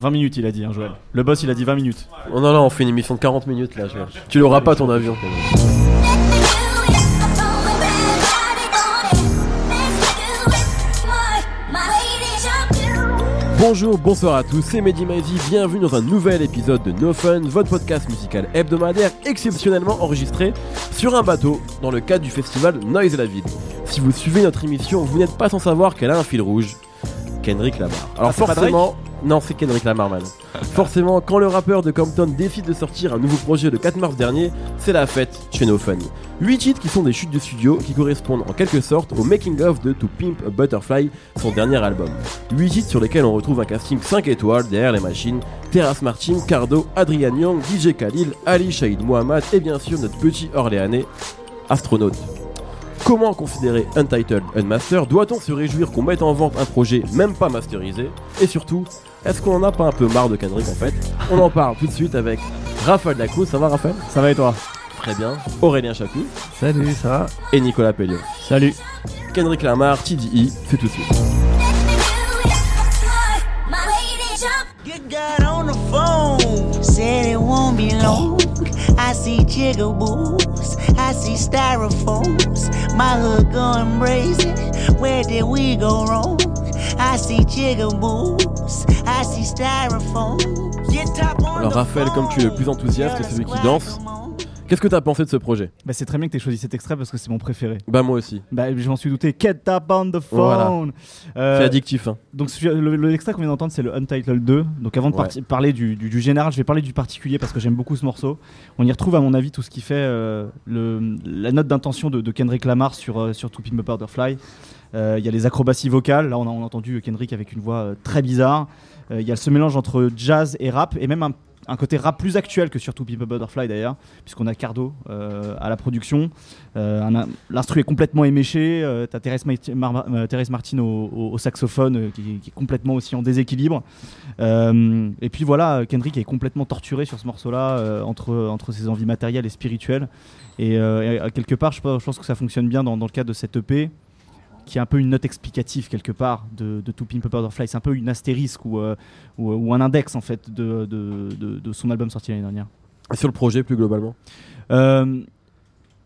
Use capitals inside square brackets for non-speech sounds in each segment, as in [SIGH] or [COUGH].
20 minutes, il a dit, hein, Joël. Le boss, il a dit 20 minutes. Oh non, non, on fait une émission de 40 minutes là. Joël. Tu l'auras pas ton avion. Bonjour, bonsoir à tous, c'est Mehdi Maizy, bienvenue dans un nouvel épisode de No Fun, votre podcast musical hebdomadaire exceptionnellement enregistré sur un bateau dans le cadre du festival Noise et la Ville. Si vous suivez notre émission, vous n'êtes pas sans savoir qu'elle a un fil rouge, Kendrick Lamar. Alors Ah, c'est pas forcément, non c'est Kendrick Lamar man. forcément, quand le rappeur de Compton décide de sortir un nouveau projet le 4 mars dernier, c'est la fête chez No Fun. 8 titres qui sont des chutes de studio qui correspondent en quelque sorte au making of de To Pimp a Butterfly, son dernier album. 8 titres sur lesquels on retrouve un casting 5 étoiles derrière les machines, Terrace Martin, Cardo, Adrian Young, DJ Khalil, Ali Shahid Mohamed et bien sûr notre petit Orléanais, Astronaute. Comment considérer Untitled Unmaster Doit-on se réjouir qu'on mette en vente un projet même pas masterisé Et surtout, est-ce qu'on en a pas un peu marre de Kendrick en fait On en parle tout de suite avec Raphaël Lacruz, ça va Raphaël? Ça va et toi? Très bien. Aurélien Chaput Salut, ça va? Et Nicolas Pelliot. Salut. Kendrick Lamar, TDI, c'est tout de suite. You got on the phone, said it won't be long. I see jigaboos, I see styrofoams. My hood going brazen, where did we go wrong? I see jigaboos, I see styrofoams. Alors Raphaël, comme tu es le plus enthousiaste, celui qui danse, qu'est-ce que t'as pensé de ce projet? Bah, c'est très bien que t'aies choisi cet extrait parce que c'est mon préféré. Bah moi aussi. Bah, je m'en suis douté. Get up on the Voilà. phone. Euh, C'est addictif. Hein. donc, celui- le- le- l'extrait qu'on vient d'entendre, c'est le Untitled 2. Donc, avant de Ouais. parler du, du- du général, je vais parler du particulier parce que j'aime beaucoup ce morceau. On y retrouve, à mon avis, tout ce qui fait euh, le, la note d'intention de, de Kendrick Lamar sur, euh, sur To Pimp a Butterfly. Euh, Il y a les acrobaties vocales. Là, on a, on a entendu Kendrick avec une voix très bizarre. Il y a ce mélange entre jazz et rap et même un, un côté rap plus actuel que sur To Pimp a Butterfly d'ailleurs, puisqu'on a Cardo euh, à la production. Euh, L'instru est complètement éméché. Euh, T'as Thérèse, Ma- euh, au, saxophone qui, est complètement aussi en déséquilibre. Et puis voilà, Kendrick est complètement torturé sur ce morceau-là entre, ses envies matérielles et spirituelles. Et, quelque part, je, pense- je pense que ça fonctionne bien dans, dans le cadre de cette EP qui est un peu une note explicative quelque part de, de To Pimp a Butterfly. C'est un peu une astérisque ou, euh, ou, ou un index en fait de, de, de- de son album sorti l'année dernière. Et sur le projet plus globalement Euh,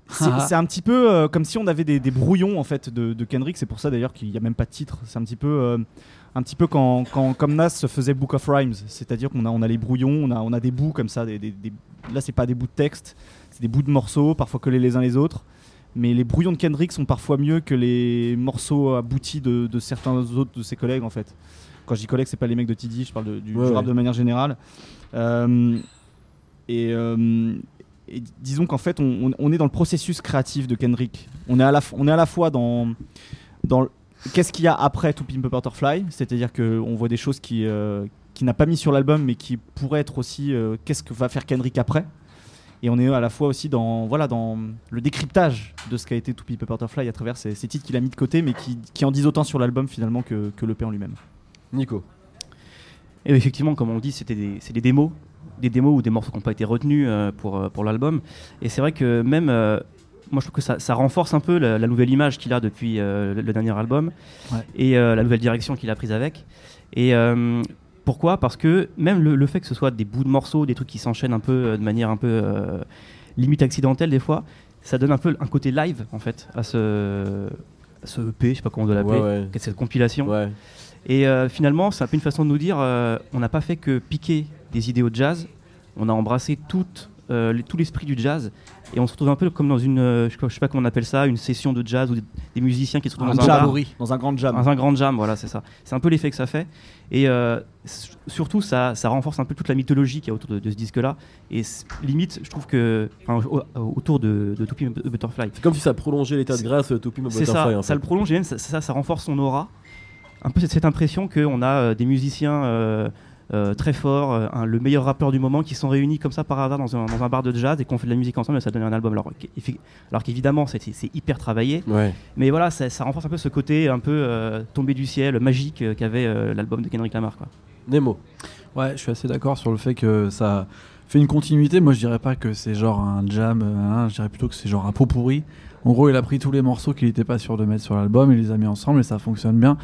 c'est Ah. c'est un petit peu euh, comme si on avait des, des brouillons en fait de, de Kendrick. C'est pour ça d'ailleurs qu'il n'y a même pas de titre. C'est un petit peu, euh, un petit peu quand, quand comme Nas se faisait Book of Rhymes, c'est-à-dire qu'on a, on a les brouillons, on a, on a des bouts comme ça. Des, des- des- là, c'est pas des bouts de texte, c'est des bouts de morceaux, parfois collés les uns les autres. Mais les brouillons de Kendrick sont parfois mieux que les morceaux aboutis de, de certains autres de ses collègues en fait. Quand je dis collègues, c'est pas les mecs de TD, je parle de- du, Ouais, du rap ouais. de manière générale. Euh, et, euh, et disons qu'en fait, on, on- on est dans le processus créatif de Kendrick. On est à la, on est à la fois dans, dans qu'est-ce qu'il y a après To Pimp a Butterfly, c'est-à-dire qu'on voit des choses qui, euh, qui n'a pas mis sur l'album, mais qui pourraient être aussi euh, qu'est-ce que va faire Kendrick après? Et on est à la fois aussi dans, voilà, dans le décryptage de ce qu'a été To Pimp Butterfly à travers ces, ces titres qu'il a mis de côté, mais qui, qui en disent autant sur l'album finalement que, que l'EP en lui-même. Nico. Et effectivement, comme on le dit, c'était des, c'est des démos, des démos ou des morceaux qui n'ont pas été retenus euh, pour, euh, pour l'album. Et c'est vrai que même, euh, moi je trouve que ça, ça renforce un peu la, la nouvelle image qu'il a depuis euh, le, le dernier album Ouais. et euh, la nouvelle direction qu'il a prise avec. Et euh, pourquoi? Parce que même le, le fait que ce soit des bouts de morceaux, des trucs qui s'enchaînent un peu euh, de manière un peu euh, limite accidentelle des fois, ça donne un peu un côté live en fait à ce, à ce EP, je sais pas comment on doit l'appeler, Ouais, ouais. à cette compilation. Ouais. Et euh, finalement, c'est un peu une façon de nous dire on n'a pas fait que piquer des idéaux de jazz, on a embrassé toute, les- tout l'esprit du jazz. Et on se retrouve un peu comme dans une, euh, je sais pas- comment on appelle ça, une session de jazz ou des, des musiciens qui se retrouvent dans un bar. dans un grand jam. Dans un grand jam, voilà, c'est ça. C'est un peu l'effet que ça fait. Et euh, surtout, ça, ça renforce un peu toute la mythologie qu'il y a autour de, de ce disque-là. Et limite, je trouve que. enfin, au- au- autour de, de Butterfly. C'est comme si ça prolongeait l'état de grâce To Pimp a C'est Butterfly. ça, en ça le prolonge et même ça, ça, ça renforce son aura. Un peu cette, cette impression qu'on a euh, des musiciens euh, très forts, euh, un- le meilleur rappeur du moment, qui sont réunis comme ça par hasard dans un, dans un bar de jazz et qu'on fait de la musique ensemble et ça donne un album. Alors, qu'évidemment, c'est- hyper travaillé, Ouais. mais voilà, ça, ça renforce un peu ce côté un peu euh, tombé du ciel, magique euh, qu'avait euh, l'album de Kendrick Lamar. Quoi. Nemo. Ouais, je suis assez d'accord sur le fait que ça fait une continuité. Moi, je dirais pas que c'est genre un jam, hein, je dirais plutôt que c'est genre un pot pourri. En gros, il a pris tous les morceaux qu'il n'était pas sûr de mettre sur l'album, il les a mis ensemble et ça fonctionne bien.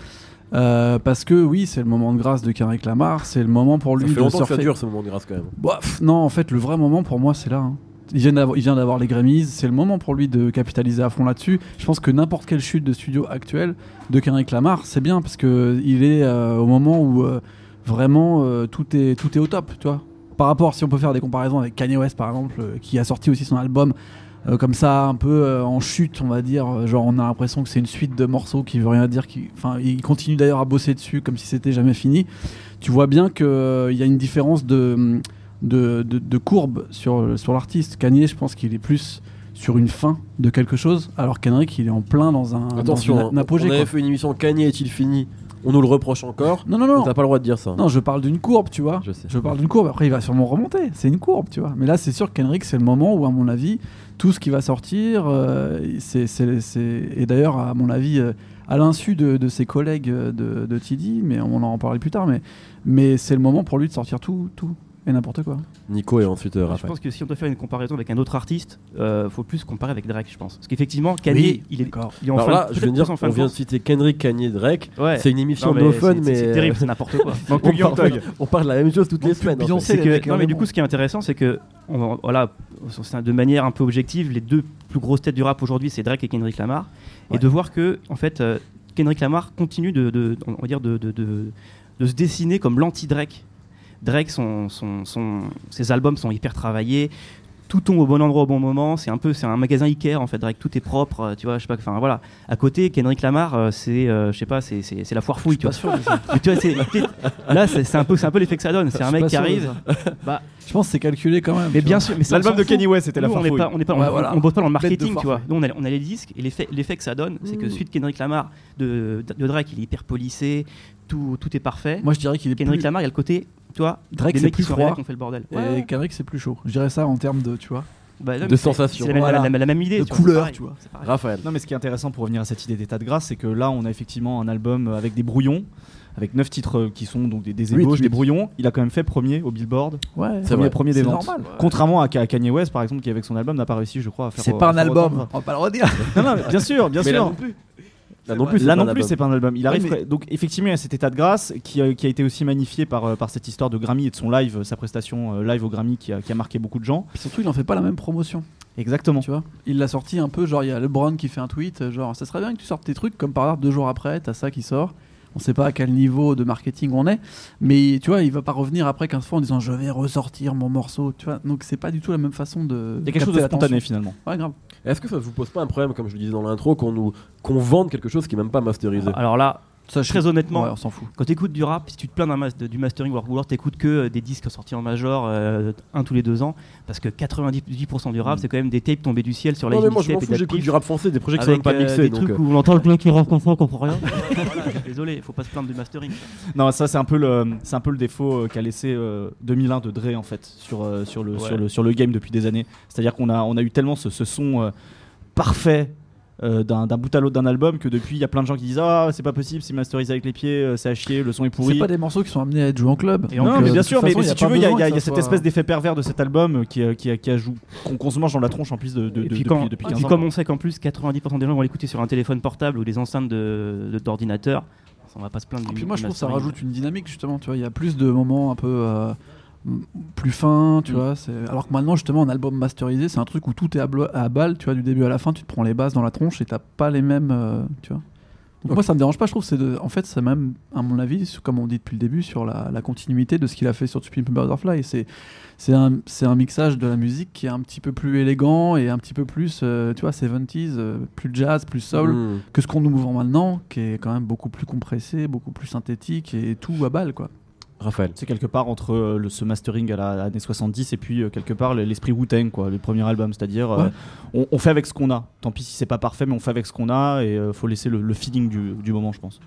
Euh, parce que oui, c'est le moment de grâce de Kendrick Lamar, c'est le moment pour Ça lui fait de longtemps que ça surfer. dure ce moment de grâce quand même. Bah, pff, non, en fait, le vrai moment pour moi, c'est là. hein. Il vient d'avoir- il vient d'avoir les Grammys, c'est le moment pour lui de capitaliser à fond là-dessus. Je pense que n'importe quelle chute de studio actuelle de Kendrick Lamar, c'est bien parce que il est euh, au moment où euh, vraiment tout est tout est au top, tu vois. Par rapport, si on peut faire des comparaisons avec Kanye West par exemple, qui a sorti aussi son album euh, comme ça, un peu euh, en chute, on va dire. euh, Genre, on a l'impression que c'est une suite de morceaux qui veut rien dire. Qui, enfin, il continue d'ailleurs à bosser dessus comme si c'était jamais fini. Tu vois bien qu'il y a une différence de de, de, de courbe sur, sur l'artiste. Kanye, je pense qu'il est plus sur une fin de quelque chose, alors qu'Henrik, il est en plein dans un, Attention, dans une apogée. on avait quoi. fait une émission Kanye est-il fini? On nous le reproche encore. Non, non, non. T'as pas le droit de dire ça. Non, je parle d'une courbe, tu vois. Je sais. parle d'une courbe. Après, il va sûrement remonter. C'est une courbe, tu vois. Mais là, c'est sûr qu'Henrik, c'est le moment où, à mon avis, tout ce qui va sortir, euh, c'est, et d'ailleurs, à mon avis, euh, à l'insu de, ses collègues euh, de, de mais on en parlera plus tard, mais, mais c'est le moment pour lui de sortir tout, tout et n'importe quoi. Nico et ensuite euh, Je Raphaël. pense que si on doit faire une comparaison avec un autre artiste, euh, faut plus comparer avec Drake, je pense. Parce qu'effectivement, Kanye, Oui, il est, d'accord. il est en Alors fin- là, je viens de dire, on fin vient de citer Kendrick, Kanye, Drake. Ouais. C'est une émission Non, no mais fun, mais C'est terrible, c'est n'importe quoi. [LAUGHS] On parle, Thug. on parle de la même chose toutes les semaines. en fait. Que- non, mais du coup, ce qui est intéressant, c'est que, on voilà, de manière un peu objective, les deux plus grosses têtes du rap aujourd'hui, c'est Drake et Kendrick Lamar, Ouais. et de voir que, en fait, euh, Kendrick Lamar continue de, de- on va dire, de, de, de- de se dessiner comme l'anti-Drake. Drake, son, son, son- ses albums sont hyper travaillés. Tout tombe au bon endroit au bon moment. C'est un peu, c'est un magasin Ikea en fait. Drake, tout est propre. euh, Tu vois, je sais pas. Enfin voilà. À côté, Kendrick Lamar, euh, c'est, euh, je sais pas, c'est, c'est, c'est la foire fouille. Tu vois. sûr de ça. Mais [LAUGHS] tu vois, c'est, là, c'est, c'est un peu, c'est un peu l'effet que ça donne. C'est un mec qui arrive. Bah, Je pense que c'est calculé quand même. mais bien sûr, mais L'album de. Kanye West, c'était la Nous, on n'est farfouille. pas, on n'est pas, on- Ouais, on, voilà. on bosse pas dans le marketing, tu vois. Nous, on a, on a les disques et l'effet, l'effet que ça donne, c'est que Mmh. suite Kendrick Lamar de, de Drake, il est hyper polissé, tout, tout est parfait. Moi, je dirais qu'il est Kendrick plus... Lamar, il y a le côté, tu vois, Drake, c'est plus froid. qui fait le bordel. Et Kendrick, c'est plus chaud. Je dirais ça en termes de, tu vois. Bah, non, De sensation. C'est la, même- Voilà. la- la- la même idée. De tu couleur, tu vois. Raphaël. Non, mais ce qui est intéressant pour revenir à cette idée d'état de grâce, c'est que là, on a effectivement un album avec des brouillons, avec neuf titres euh, qui sont donc des, ébauches, des brouillons. Il a quand même fait premier au Billboard, Ouais, C'est premier, vrai. premier des ventes. normal. Contrairement à, Ka- Kanye West, par exemple, qui avec son album n'a pas réussi, je crois, à faire. C'est à pas un album, autant. on va pas le redire. Non, non, bien sûr, bien Mais là sûr. Plus. Là non plus, c'est Là pas non un plus, album. c'est pas un album. Il arrive. mais- Donc effectivement, il y a cet état de grâce qui, a- qui a été aussi magnifié par, euh, par cette histoire de Grammy et de son live, euh, sa prestation euh, live au Grammy qui a, qui a marqué beaucoup de gens. Puis surtout, il en fait pas la même promotion. Exactement. Tu vois, il l'a sorti un peu, genre il y a LeBron qui fait un tweet, euh, genre ça serait bien que tu sortes tes trucs, comme par hasard deux jours après, t'as ça qui sort. On sait pas à quel niveau de marketing on est, mais tu vois, il va pas revenir après 15 fois en disant je vais ressortir mon morceau, tu vois. Donc c'est pas du tout la même façon de. Il y a quelque chose de spontané finalement. Ouais, grave. Est-ce que ça vous pose pas un problème, comme je le disais dans l'intro, qu'on nous qu'on vende quelque chose qui est même pas masterisé? Alors là, Ça, je- très honnêtement, Ouais, on s'en fout. quand tu écoutes du rap, si tu te plains mas- du mastering, ou alors- ou alors t'écoutes que euh, des disques sortis en major euh, un tous les deux ans, parce que 90% du rap, Mm. c'est quand même des tapes tombés du ciel sur les Non mais moi je m'en fous, j'écoute du rap français, des projets qui sont même pas euh, mixés. des donc, trucs euh, où on entend le mec qui rappe comme ça, on comprend rien. Voilà, [LAUGHS] désolé, faut pas se plaindre du mastering. Non, ça c'est un peu le, c'est un peu le défaut qu'a laissé euh, 2001 de Dre en fait sur euh, sur le Ouais. sur le sur le game depuis des années. C'est-à-dire qu'on a on a eu tellement ce, ce son euh, parfait. Euh, d'un bout à l'autre d'un album que depuis il y a plein de gens qui disent ah c'est pas possible c'est masterisé avec les pieds euh, c'est à chier le son est pourri C'est pas des morceaux qui sont amenés à être joués en club. Et non, mais euh, bien sûr, mais, façon, si tu veux, il y a, y y cette soit- espèce d'effet pervers de cet album qui, qui, qui a qu'on qu'on se mange dans la tronche en plus de, de- et de- puis, depuis, quand, depuis et 15 puis ans. comme on sait qu'en plus 90% des gens vont l'écouter sur un téléphone portable ou des enceintes de- de- d'ordinateur, on va pas se plaindre Et puis moi je trouve que ça rajoute une dynamique justement, tu vois, il y a plus de moments un peu euh, plus fins, tu Mm. vois, alors que maintenant justement un album masterisé, c'est un truc où tout est à, balle, tu vois, du début à la fin, tu te prends les basses dans la tronche et t'as pas les mêmes, euh, tu vois. Donc moi ça me dérange pas, je trouve que c'est de- en fait c'est même à mon avis, comme on dit depuis le début sur la, la continuité de ce qu'il a fait sur To Pimp Butterfly, c'est un, mixage de la musique qui est un petit peu plus élégant et un petit peu plus, euh, tu vois, 70s, euh, plus jazz, plus soul hmm. que ce qu'on nous vend maintenant, qui est quand même beaucoup plus compressé, beaucoup plus synthétique et tout à balle quoi. Raphaël. C'est quelque part entre euh, le, ce mastering à la années 70 et puis euh, quelque part l'esprit Wu-Tang, quoi, le premier album. C'est-à-dire, euh, Ouais. on, on fait avec ce qu'on a. Tant pis si c'est pas parfait, mais on fait avec ce qu'on a et euh, faut laisser le, le feeling du, du moment, je pense.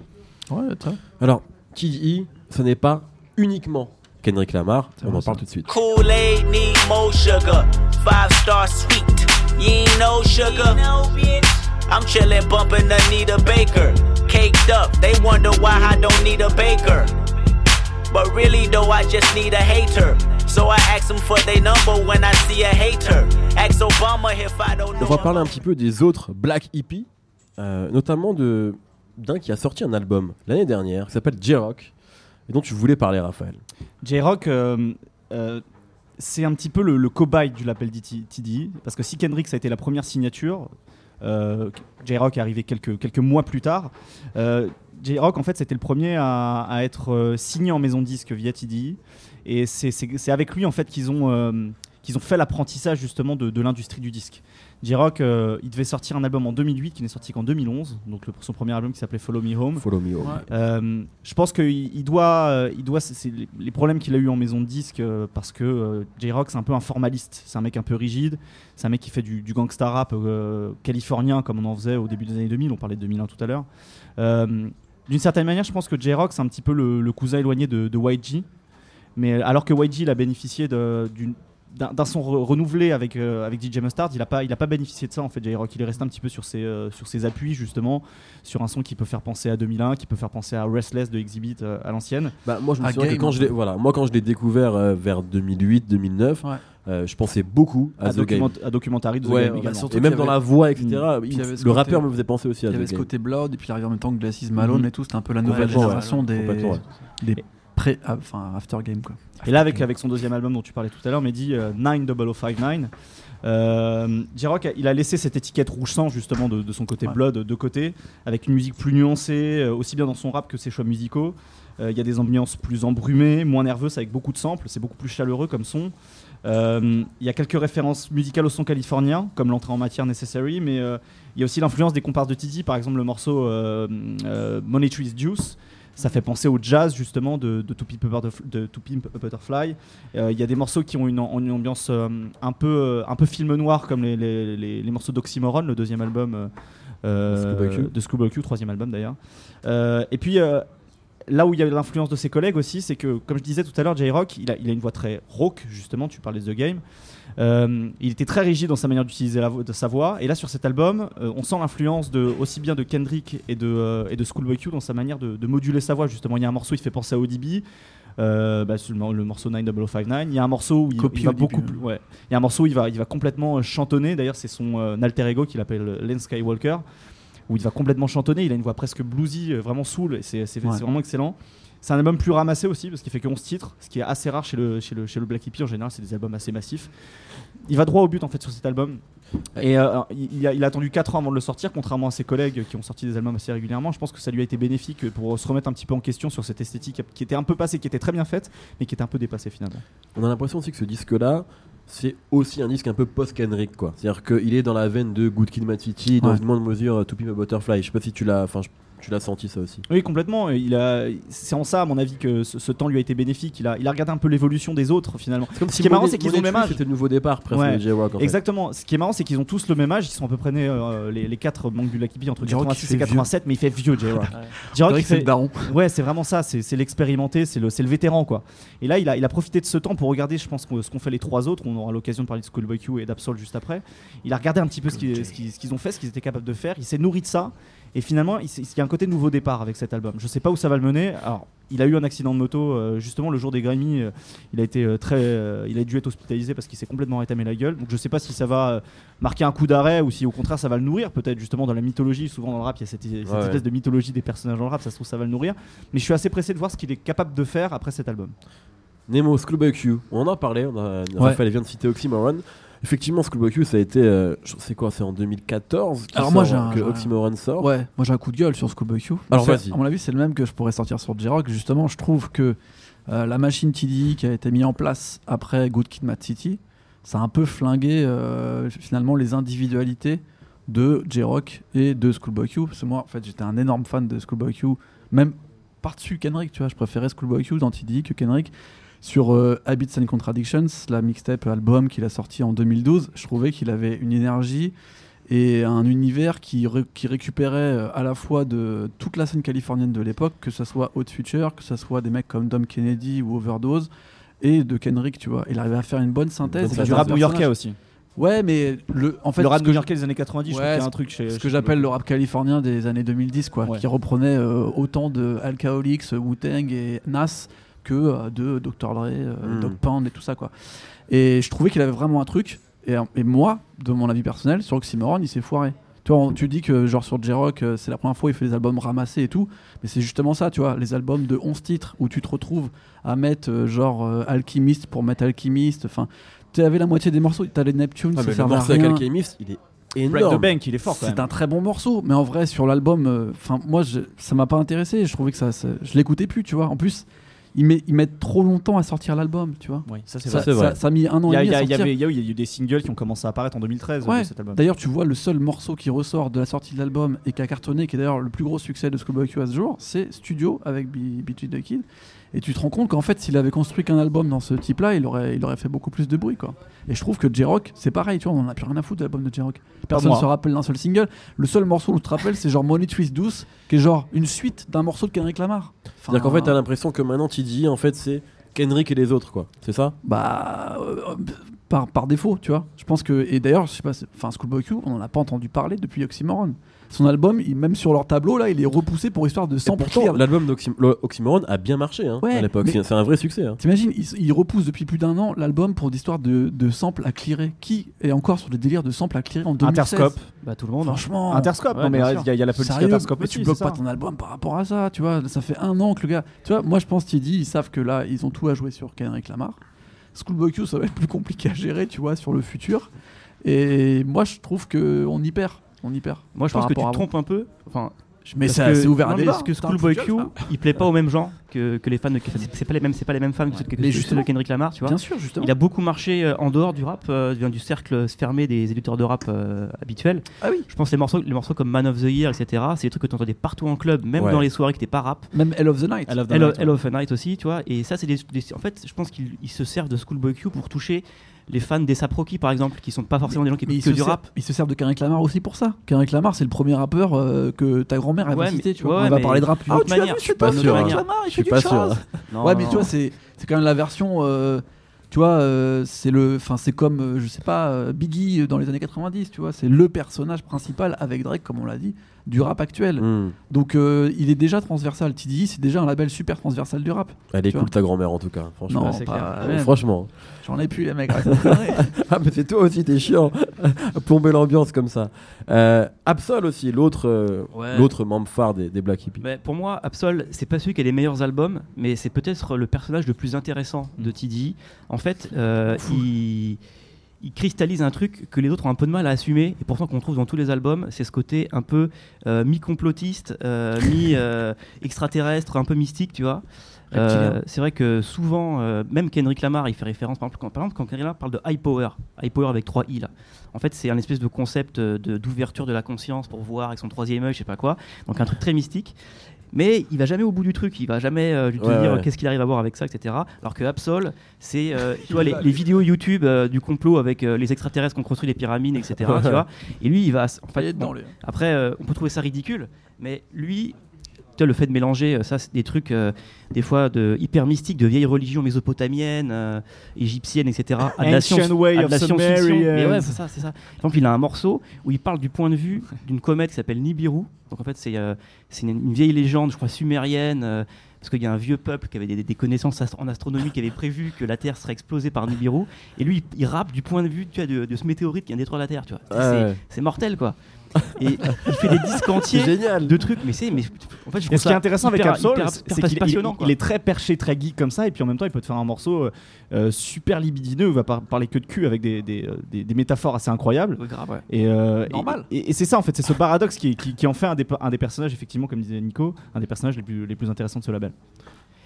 Ouais, très. Alors, TDE, ce n'est pas uniquement Kendrick Lamar, on en ça. parle tout de suite. Kool-Aid need more sugar. Five star sweet. You ain't no sugar. I'm chillin' bumpin' Anita Baker. Caked up, they wonder why I don't need a baker. But really though, I just need a hater. So I ask them for their number when I see a hater. Ask Obama if I don't On va parler un petit peu des autres Black Hippies, euh, notamment de d'un qui a sorti un album l'année dernière qui s'appelle J-Rock et dont tu voulais parler, Raphaël. J-Rock, euh, euh, c'est un petit peu le, le cobaye du label TDI, parce que si Kendrick ça a été la première signature, euh, J-Rock est arrivé quelques, quelques mois plus tard. Euh, J-Rock, en fait, c'était le premier à, à être euh, signé en maison de disque via TDI, et c'est- c'est c'est avec lui en fait qu'ils ont, euh, qu'ils ont fait l'apprentissage justement de, de l'industrie du disque. J-Rock, euh, il devait sortir un album en 2008 qui n'est sorti qu'en 2011, donc le- son premier album qui s'appelait Follow Me Home. Follow me home. Ouais. Euh, je pense qu'il il doit, euh, il doit c'est- c'est les- problèmes qu'il a eu en maison de disque euh, parce que euh, J-Rock c'est un peu un formaliste, c'est un mec un peu rigide, c'est un mec qui fait du, du gangsta rap euh, californien comme on en faisait au début des années 2000, on parlait de 2001 tout à l'heure. D'une certaine manière, je pense que J-Rock c'est un petit peu le, le cousin éloigné de, de YG, mais alors que YG il a bénéficié d'un son re- renouvelé avec, euh, avec DJ Mustard, il n'a pas, il a pas bénéficié de ça en fait. J-Rock, il est resté un petit peu sur ses, euh, sur ses appuis justement, sur un son qui peut faire penser à 2001, qui peut faire penser à Restless de Exhibit euh, à l'ancienne. Bah, moi, je me souviens que quand je l'ai, peu. voilà, moi quand je l'ai découvert euh, vers 2008-2009, Ouais. Euh, je pensais beaucoup à, À, The Game. document- à Documentary de The Ouais, Game également. surtout et même dans la voix, etc. Mm. il- le côté- rappeur me faisait penser aussi à Il y The avait ce Game. côté Blood et puis il arrive en même temps que Glasses Malone Mhm. et tout. C'était un peu la nouvelle génération ouais. des, des pré, ah, enfin after game quoi. Et là, avec, avec son deuxième album dont tu parlais tout à l'heure, Mehdi, euh, 9059, euh, J-Rock, il a laissé cette étiquette rouge sang justement de, de son côté Ouais. Blood de côté, avec une musique plus nuancée, euh, aussi bien dans son rap que ses choix musicaux. Euh, Il y a des ambiances plus embrumées, moins nerveuses, avec beaucoup de samples, c'est beaucoup plus chaleureux comme son. Euh, Il y a quelques références musicales au son californien, comme l'entrée en matière Necessary, mais euh, il y a aussi l'influence des comparses de Titi, par exemple le morceau euh, Money Trees Juice. Ça fait penser au jazz justement de, de, To, Pimp a Butterf- de To Pimp a Butterfly. Euh, Il y a des morceaux qui ont une, ambiance euh, un, peu, euh, un peu film noir, comme les, les, les- les morceaux d'Oxymoron, le deuxième album de Schoolboy Q, troisième album d'ailleurs. Et puis là où il y a l'influence de ses collègues aussi, c'est que, comme je disais tout à l'heure, J-Rock, il a, il a une voix très rauque, justement, tu parlais de The Game. Euh, il était très rigide dans sa manière d'utiliser de sa voix, et là sur cet album, euh, on sent l'influence de aussi bien de Kendrick et de, euh, et de Schoolboy Q dans sa manière de, de moduler sa voix. Justement, il y a un morceau, il fait penser à ODB, bah, le, le morceau 9059. Il y a un morceau où il, va beaucoup plus. Ouais. Il y a un morceau où il va, il va complètement chantonner. D'ailleurs, c'est son alter ego qu'il appelle Len Skywalker, où il va complètement chantonner. Il a une voix presque bluesy, euh, vraiment soul, et c'est Ouais. vraiment excellent. C'est un album plus ramassé aussi, parce qu'il fait que 11 titres, ce qui est assez rare chez le, chez le, chez le Black Hippie en général, c'est des albums assez massifs. Il va droit au but en fait sur cet album. Et euh, il, a, il a attendu 4 ans avant de le sortir, contrairement à ses collègues qui ont sorti des albums assez régulièrement. Je pense que ça lui a été bénéfique pour se remettre un petit peu en question sur cette esthétique qui était un peu passée, qui était très bien faite, mais qui était un peu dépassée finalement. On a l'impression aussi que ce disque-là, c'est aussi un disque un peu post-Kendrick, quoi. C'est-à-dire qu'il est dans la veine de Good Kid, Mad City, dans Ouais. une moindre mesure euh, To a Butterfly. Je sais pas si tu l'as, enfin, je- tu l'as senti ça aussi. Oui, complètement. Il a, c'est en ça, à mon avis, que ce, ce temps lui a été bénéfique. Il a, il a regardé un peu l'évolution des autres finalement. comme Ce qui est marrant, c'est qu'ils ont le même âge. C'était le nouveau départ presque Ouais. en fait. Exactement. Ce qui est marrant, c'est qu'ils ont tous le même âge. Ils sont à peu près nés, euh, les, les quatre manques du Lucky Bee entre J-Rock, 86 il et fait 87, mais il fait vieux, J-Rock. J-Rock, c'est le daron. Ouais, c'est vraiment ça. C'est l'expérimenté, c'est le, vétéran, quoi. Et là, il a, il a profité de ce temps pour regarder, je pense, ce qu'ont fait les trois autres. On aura l'occasion de parler de Schoolboy Q et d'Absol juste après. Il a regardé un petit peu ce qu'ils ont fait, ce qu'ils étaient capables de faire. Il s'est nourri de ça. Et finalement, il, y a un côté nouveau départ avec cet album. Je sais pas où ça va le mener. Alors, il a eu un accident de moto euh, justement le jour des Grammy. euh, il a été euh, très, il a dû être hospitalisé parce qu'il s'est complètement rétamé la gueule. Donc, je sais pas si ça va marquer un coup d'arrêt ou si au contraire ça va le nourrir. Peut-être justement dans la mythologie. Souvent dans le rap, il y a cette, cette Ouais, espèce ouais. de mythologie des personnages dans le rap. Ça se trouve, ça va le nourrir. Mais je suis assez pressé de voir ce qu'il est capable de faire après cet album. Nemo, Q, on en a parlé, on a, Raphaël vient de citer Oxymoron. Effectivement, Schoolboy Q, ça a été. euh, je- c'est quoi C'est en 2014 qu'il Alors moi, sort, j'ai un- que Oxymoron sort. Ouais, moi j'ai un coup de gueule sur Schoolboy Q. Alors, vas-y. À mon avis, c'est le même que je pourrais sortir sur J-Rock. Justement, je trouve que euh, la machine TDI qui a été mise en place après Good Kid, Mad City, ça a un peu flingué euh, finalement les individualités de J-Rock et de Schoolboy Q. Parce que moi, en fait, j'étais un énorme fan de Schoolboy Q, même par-dessus Kendrick, tu vois. Je préférais Schoolboy Q dans TDI que Kendrick. Sur euh, Habits and Contradictions, la mixtape album qu'il a sorti en 2012, je trouvais qu'il avait une énergie et un univers qui, ré- qui récupérait euh, à la fois de toute la scène californienne de l'époque, que ce soit Hot Future, que ce soit des mecs comme Dom Kennedy ou Overdose, et de Kendrick, tu vois. Il arrivait à faire une bonne synthèse. Ça, du rap new-yorkais aussi. Ouais, mais le, en fait, le rap new-yorkais des années 90, je trouve Ouais, qu'il y a un truc chez. ce que j'appelle le rap californien des années 2010, quoi, Ouais. qui reprenait euh, autant de Alcoholics, Wu-Tang et Nas que euh, de Dr. Dre, euh, Mm. Dog Pound et tout ça, quoi. Et je trouvais qu'il avait vraiment un truc. Et, et moi, de mon avis personnel, sur Oxymoron, il s'est foiré. Tu vois, on- tu dis que genre sur J-Rock, euh, c'est la première fois où il fait des albums ramassés et tout, mais c'est justement ça, tu vois, les albums de 11 titres où tu te retrouves à mettre euh, genre euh, Alchemist pour mettre Alchemist, enfin, tu avais la moitié des morceaux, t'as les Neptunes, Ah, ça à avec rien. Alchemist, il est Break the énorme. Bank, il est fort C'est un très bon morceau, mais en vrai sur l'album, euh, moi je- ça m'a pas intéressé. Je trouvais que ça, ça- je l'écoutais plus, tu vois. En plus, ils, met- ils mettent trop longtemps à sortir l'album, tu vois. Oui, ça c'est vrai. c'est vrai. ça- ça a mis un an Il y, a, et demi il y sortir. avait- il y a eu- il y a eu des singles qui ont commencé à apparaître en 2013 Ouais. de cet album. D'ailleurs, tu vois le seul morceau qui ressort de la sortie de l'album et qui a cartonné, qui est d'ailleurs le plus gros succès de Schoolboy Q à ce jour, c'est Studio avec BG the Kid. Et tu te rends compte qu'en fait, s'il avait construit qu'un album dans ce type-là, il aurait, il aurait fait beaucoup plus de bruit, quoi. Et je trouve que J-Rock, c'est pareil, tu vois, on en a plus rien à foutre de l'album de J-Rock. Personne ne se rappelle d'un seul single. Le seul morceau où tu te rappelles, c'est genre Money Twist Douce, qui est genre une suite d'un morceau de Kendrick Lamar. Enfin, C'est-à-dire qu'en fait, t'as l'impression que maintenant, TDI, en fait, c'est Kendrick et les autres, quoi. C'est ça? Bah, euh, par, par défaut, tu vois. Je pense que. Et d'ailleurs, je sais pas, enfin, Schoolboy Q, on en a pas entendu parler depuis Oxymoron. Son album, il- même sur leur tableau, là, il est repoussé pour histoire de Et s'amplifier. pourtant, l'album d'Oxymoron a bien marché hein, Ouais, à l'époque. C'est un vrai succès. hein. T'imagines, il, il repousse depuis plus d'un an l'album pour d'histoire de, de samples à clearer. Qui est encore sur des délires de samples à clearer en 2016 Interscope. Bah, tout le monde. hein. Franchement. Interscope, Ouais, non mais il y, a- il y a la politique Sérieux, Interscope mais aussi. tu bloques pas ton album par rapport à ça, tu vois. Ça fait un an que le gars. Tu vois, moi je pense dit ils savent que là, ils ont tout à jouer sur Kendrick Lamar. Schoolboy Q, ça va être plus compliqué à gérer, tu vois, sur le futur. Et moi, je trouve que on y perd. On y perd. Moi, je pense que tu te trompes un peu. Enfin, Mais parce c'est que- ouvert à débat. Parce que Schoolboy Q, ça. il plaît pas au même gens que, que les fans de. c'est- pas les mêmes, c'est pas les mêmes fans que, que ceux justement. de Kendrick Lamar, tu vois. Bien sûr, justement. Il a beaucoup marché euh, en dehors du rap, euh, du cercle fermé des éditeurs de rap euh, habituels. Ah oui. Je pense les morceaux, les morceaux comme Man of the Year, etc. C'est des trucs que tu entendais partout en club, même Ouais. dans les soirées qui n'étaient pas rap. Même Hell of the Night. The Hell, Night, Hell ouais. of a Night aussi, tu vois. Et ça, c'est des, des- En fait, je pense qu'ils ils se servent de Schoolboy Q pour toucher les fans des Saproki, par exemple, qui sont pas forcément des gens qui écoutent que du sert, rap. il se sert de Kendrick Lamar aussi pour ça. Kendrick Lamar, c'est le premier rappeur euh, que ta grand-mère a Ouais, cité, mais- tu vois. ouais, on va parler de rap. d'une autre tu as vu Je suis pas sûr, Kendrick. Lamar, il Je fait suis du pas jazz. ouais, mais tu vois, c'est quand même la version. euh, tu vois, euh, c'est le, enfin, c'est comme, euh, je sais pas, euh, Biggie dans les années 90. Tu vois, c'est le personnage principal avec Drake, comme on l'a dit, du rap actuel. Hmm. Donc, euh, il est déjà transversal. TDI, c'est déjà un label super transversal du rap. Elle est cool ta grand-mère en tout cas. Franchement. Non, c'est pas- clair. ouais, Franchement. J'en ai plus les mecs. [LAUGHS] Ah, mais c'est toi aussi, t'es chiant. [LAUGHS] Plomber l'ambiance comme ça. Euh, Absol aussi, l'autre euh, Ouais. l'autre membre phare des, des Black Hippies. Mais pour moi, Absol, c'est pas celui qui a les meilleurs albums, mais c'est peut-être le personnage le plus intéressant de TDI. En fait, euh, il, il cristallise un truc que les autres ont un peu de mal à assumer, et pourtant qu'on trouve dans tous les albums, c'est ce côté un peu euh, mi-complotiste, euh, mi-extraterrestre, [LAUGHS] un peu mystique, tu vois. Euh, c'est vrai que souvent, euh, même Kendrick Lamar, il fait référence, par exemple, quand, par exemple, quand Kendrick Lamar parle de high power, high power avec 3 i là. En fait, c'est un espèce de concept euh, de- d'ouverture de, la conscience pour voir avec son troisième œil, je sais pas quoi. Donc un truc très mystique. Mais il va jamais au bout du truc, il va jamais euh, te Ouais, dire ouais. qu'est-ce qu'il arrive à voir avec ça, etc. Alors que Absol, c'est euh, [LAUGHS] tu vois les, les vidéos YouTube euh, du complot avec euh, les extraterrestres qui ont construit les pyramides, etc. tu vois. Et lui, il va en fait, dans les- après, euh, on peut trouver ça ridicule, mais lui, vois, le fait de mélanger euh, ça, c'est des trucs euh, des fois de hyper mystiques, de vieilles religions mésopotamiennes, euh, égyptiennes, etc. à de la science- way à de la science-fiction. Mais ouais, c'est ça, c'est ça. Par exemple, il a un morceau où il parle du point de vue d'une comète qui s'appelle Nibiru. Donc en fait, c'est euh, c'est une, une vieille légende, je crois, sumérienne. euh, parce qu'il y a un vieux peuple qui avait des, des connaissances en astronomie qui avait prévu que la Terre serait explosée par Nibiru. Et lui, il, il rappe du point de vue tu vois, de, de ce météorite qui vient détruire la Terre. Tu vois. C'est- Ouais, ouais. C'est mortel, quoi. Et il fait des disques entiers génial. de trucs, mais c'est. Mais en fait, je Et ce qui est intéressant avec hyper- Absol, hyper- c'est qu'il passionnant, il- est très perché, très geek comme ça, et puis en même temps, il peut te faire un morceau euh, euh, super libidineux, où il va par- parler que de cul avec des, des, euh, des- des métaphores assez incroyables. Ouais, grave, ouais. Et, euh, Normal. Et, et- et c'est ça en fait, c'est ce paradoxe qui, qui, qui en fait un des, un des personnages, effectivement, comme disait Nico, un des personnages les plus, les plus intéressants de ce label.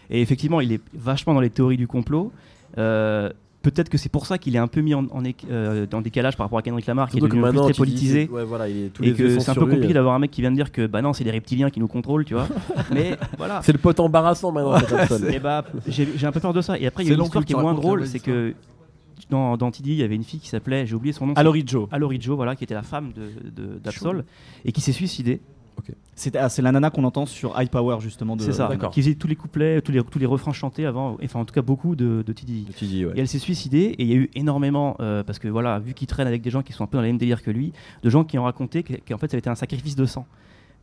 Et effectivement, il est vachement dans les théories du complot. Euh, Peut-être que c'est pour ça qu'il est un peu mis en, euh, dans décalage par rapport à Kendrick Lamar, qui est devenu plus très dis, politisé. c'est- ouais, voilà, il est, tous Et les que c'est un peu compliqué d'avoir un mec qui vient de dire que bah non, c'est les reptiliens qui nous contrôlent, tu vois. [LAUGHS] Mais voilà. C'est le pote embarrassant maintenant, Absol. Et bah, j'ai un peu peur de ça. Et après, il y a une histoire qui est moins drôle, c'est que dans, dans TD, il y avait une fille qui s'appelait, j'ai oublié son nom, Alori Joe. Alori Joe, voilà, qui était la femme de, de- d'Absol, et qui s'est suicidée. C'est ah, c'est la nana qu'on entend sur High Power justement. de- C'est ça. d'accord. Qui faisait tous les couplets, tous les, tous les refrains chantés avant, enfin en tout cas beaucoup de, de TD. Tu dis, ouais. Et elle s'est suicidée et il y a eu énormément, euh, parce que voilà, vu qu'il traîne avec des gens qui sont un peu dans le même délire que lui, de gens qui ont raconté que- qu'en fait ça a été un sacrifice de sang.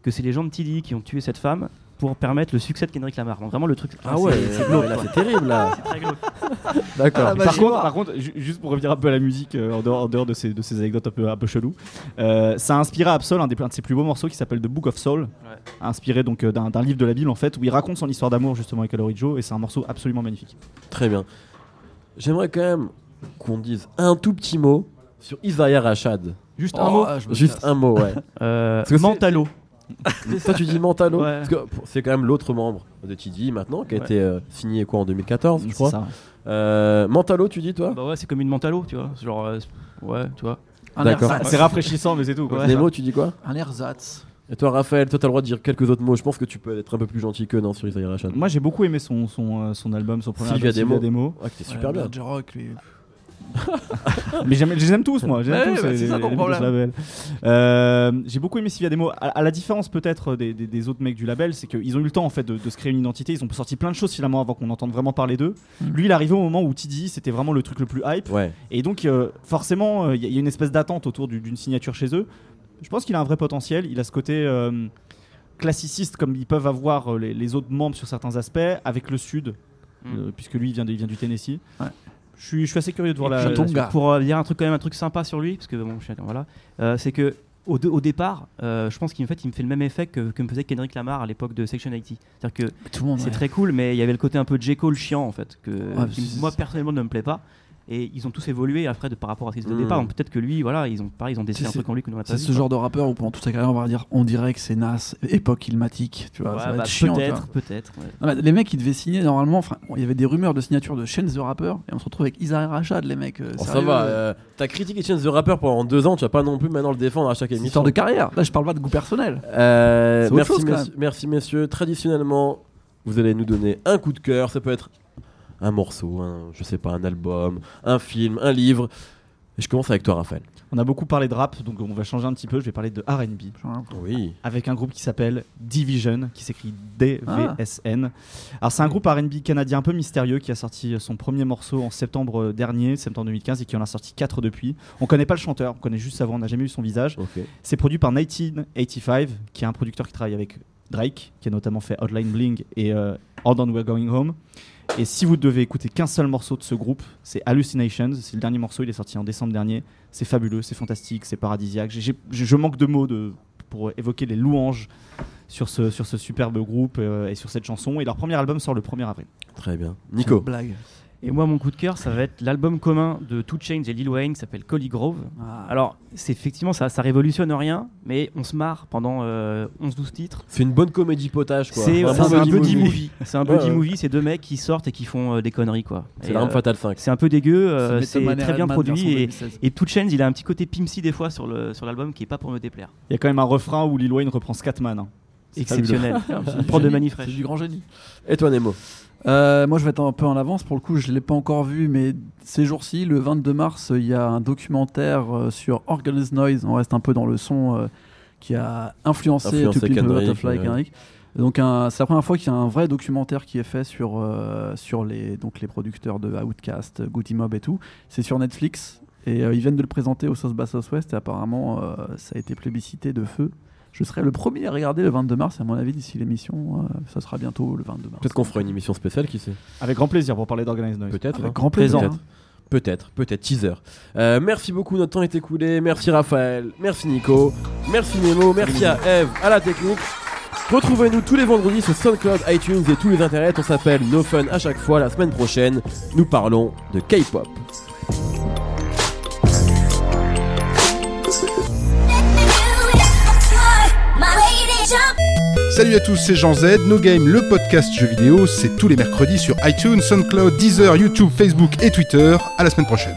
Que c'est les gens de TD qui ont tué cette femme pour permettre le succès de Kendrick Lamar. Donc vraiment le truc. Ah ouais, c'est- glauque, là c'est terrible là. [LAUGHS] C'est très glauque. [LAUGHS] D'accord. Ah, bah, par, contre, vois. par contre, ju- juste pour revenir un peu à la musique, euh, en, dehors, en dehors de, ces, de ces anecdotes un peu, un peu cheloues, euh, ça a inspiré Absol un, des, un de ses plus beaux morceaux qui s'appelle The Book of Soul, inspiré donc euh, d'un d'un livre de la Bible en fait, où il raconte son histoire d'amour justement avec Aloy Joe, et c'est un morceau absolument magnifique. Très bien. J'aimerais quand même qu'on dise un tout petit mot sur Isaiah Rashad. Juste Oh, un mot. ah, Juste casse. un mot, ouais. Euh, Mentalo. Ça, tu dis Mentalo Ouais. Parce que pour- c'est quand même l'autre membre de TD maintenant qui a Ouais. été euh, signé quoi en 2014, je crois. ça. Euh, Mentalo, tu dis toi Bah ouais, c'est comme une Mentalo, tu vois. Genre, euh, ouais, tu vois. Un D'accord. ersatz. C'est rafraîchissant, mais c'est tout. Quoi. Nemo, tu dis quoi Un ersatz. Et toi, Raphaël, toi, t'as le droit de dire quelques autres mots. Je pense que tu peux être un peu plus gentil que non sur Isaiah Rashad. Moi j'ai beaucoup aimé son, son, son album, son premier Sylvia album, Demo. Demo. Ah, c'était super bien. Rock, lui. [LAUGHS] Mais j'aime- je les aime tous, moi. J'aime Ouais, tous bah, les- c'est ça les- les label. Euh, J'ai beaucoup aimé Sylvia Demo. À, à la différence peut-être des, des- des autres mecs du label, c'est qu'ils ont eu le temps en fait de, de se créer une identité. Ils ont sorti plein de choses finalement avant qu'on entende vraiment parler d'eux. Mm. Lui, il est arrivé au moment où TDI c'était vraiment le truc le plus hype. Ouais. Et donc euh, forcément, euh, il y, a- il y a une espèce d'attente autour du- d'une signature chez eux. Je pense qu'il a un vrai potentiel. Il a ce côté euh, classiciste comme ils peuvent avoir les, les autres membres sur certains aspects avec le Sud, Mm. euh, puisque lui il vient, de- il vient du Tennessee. Ouais. Je suis, je suis assez curieux de voir la, la. Pour euh, dire un truc quand même un truc sympa sur lui, parce que bon, je- voilà, euh, c'est que au, de- au départ, euh, je pense qu'il en fait, il me fait le même effet que, que me faisait Kendrick Lamar à l'époque de Section 80. C'est-à-dire que c'est ouais. très cool, mais il y avait le côté un peu J. Cole chiant en fait, que qui, moi personnellement ne me plaît pas. Et ils ont tous évolué après de, par rapport à ce qu'ils étaient au Mm. départ. Donc peut-être que lui, voilà, ils ont pareil, ils ont décidé un truc en lui que nous on a pas C'est ce quoi. genre de rappeur où pendant toute sa carrière on va dire on dirait que c'est Nas, époque ilmatique, tu vois, Ouais, ça va bah, être chiant. peut-être, peut-être. ouais. Les mecs ils devaient signer normalement, enfin bon, il y avait des rumeurs de signature de Chance the Rapper et on se retrouve avec Isaiah Rashad les mecs. euh, Bon, ça va. euh, euh, T'as critiqué Chance the Rapper pendant deux ans. Tu vas pas non plus maintenant le défendre à chaque c'est une émission. histoire de carrière. Là je parle pas de goût personnel. Euh, merci, chose, quand messieurs, merci messieurs. Traditionnellement, vous allez nous donner un coup de cœur. Ça peut être un morceau, un, je sais pas, un album, un film, un livre. Et je commence avec toi, Raphaël. On a beaucoup parlé de rap, donc on va changer un petit peu. Je vais parler de RB Oui. avec un groupe qui s'appelle Division, qui s'écrit D-V-S-N. Alors, c'est un groupe RB canadien un peu mystérieux qui a sorti son premier morceau en septembre dernier, septembre 2015, et qui en a sorti 4 depuis. On connaît pas le chanteur, on connaît juste sa voix, on n'a jamais vu son visage. C'est produit par 1985, qui est un producteur qui travaille avec Drake, qui a notamment fait Hotline Bling et euh, Hold On We're Going Home. Et si vous devez écouter qu'un seul morceau de ce groupe, c'est Hallucinations. C'est le dernier morceau, il est sorti en décembre dernier. C'est fabuleux, c'est fantastique, c'est paradisiaque. J'ai- j'ai- je manque de mots de, pour évoquer les louanges sur ce, sur ce superbe groupe euh, et sur cette chanson. Et leur premier album sort le 1er avril. Très bien. Nico. blague. Et moi, mon coup de cœur, ça va être l'album commun de Two Chainz et Lil Wayne qui s'appelle Collie Grove. Ah, Alors, c'est effectivement, ça, ça révolutionne rien, mais on se marre pendant euh, 11-12 titres. C'est une bonne comédie potage, quoi. C'est Un ouais, un buddy movie. C'est un buddy movie, c'est deux mecs qui sortent et qui font euh, des conneries, quoi. C'est l'arme euh, fatale 5. C'est un peu dégueu, euh, c'est très bien produit et, 2016. et Two Chainz, il a un petit côté Pimsy des fois sur le sur l'album qui est pas pour me déplaire. Il y a quand même un refrain où Lil Wayne reprend Scatman. hein. Exceptionnel. Du Prends de génie, mani C'est du grand génie. Et toi, Nemo? Euh, moi, je vais être un peu en avance. Pour le coup, je l'ai pas encore vu, mais ces jours-ci, le 22 mars, il y a un documentaire euh, sur Organized Noise. On reste un peu dans le son euh, qui a influencé, Influencé a Kendrick, Butterfly ouais. Kendrick. Donc, un- c'est la première fois qu'il y a un vrai documentaire qui est fait sur, euh, sur les, donc, les producteurs de Outkast, Goody Mob et tout. C'est sur Netflix. Et euh, ils viennent de le présenter au South by Southwest. Et apparemment, euh, ça a été plébiscité de feu. Je serai le premier à regarder le 22 mars. Et à mon avis, d'ici l'émission, euh, ça sera bientôt le 22 mars. Peut-être qu'on fera une émission spéciale, qui sait? Avec grand plaisir pour parler d'Organized Noise. Peut-être. Avec hein. grand plaisir. Peut-être. hein. Peut-être, peut-être, teaser. Euh, merci beaucoup, notre temps est écoulé. Merci Raphaël, merci Nico, merci Nemo, merci à Eve, à la technique. Retrouvez-nous tous les vendredis sur SoundCloud, iTunes et tous les internets. On s'appelle No Fun à chaque fois. La semaine prochaine, nous parlons de K-pop. Salut à tous, c'est Jean Z. No Game, le podcast jeux vidéo, c'est tous les mercredis sur iTunes, SoundCloud, Deezer, YouTube, Facebook et Twitter. À la semaine prochaine.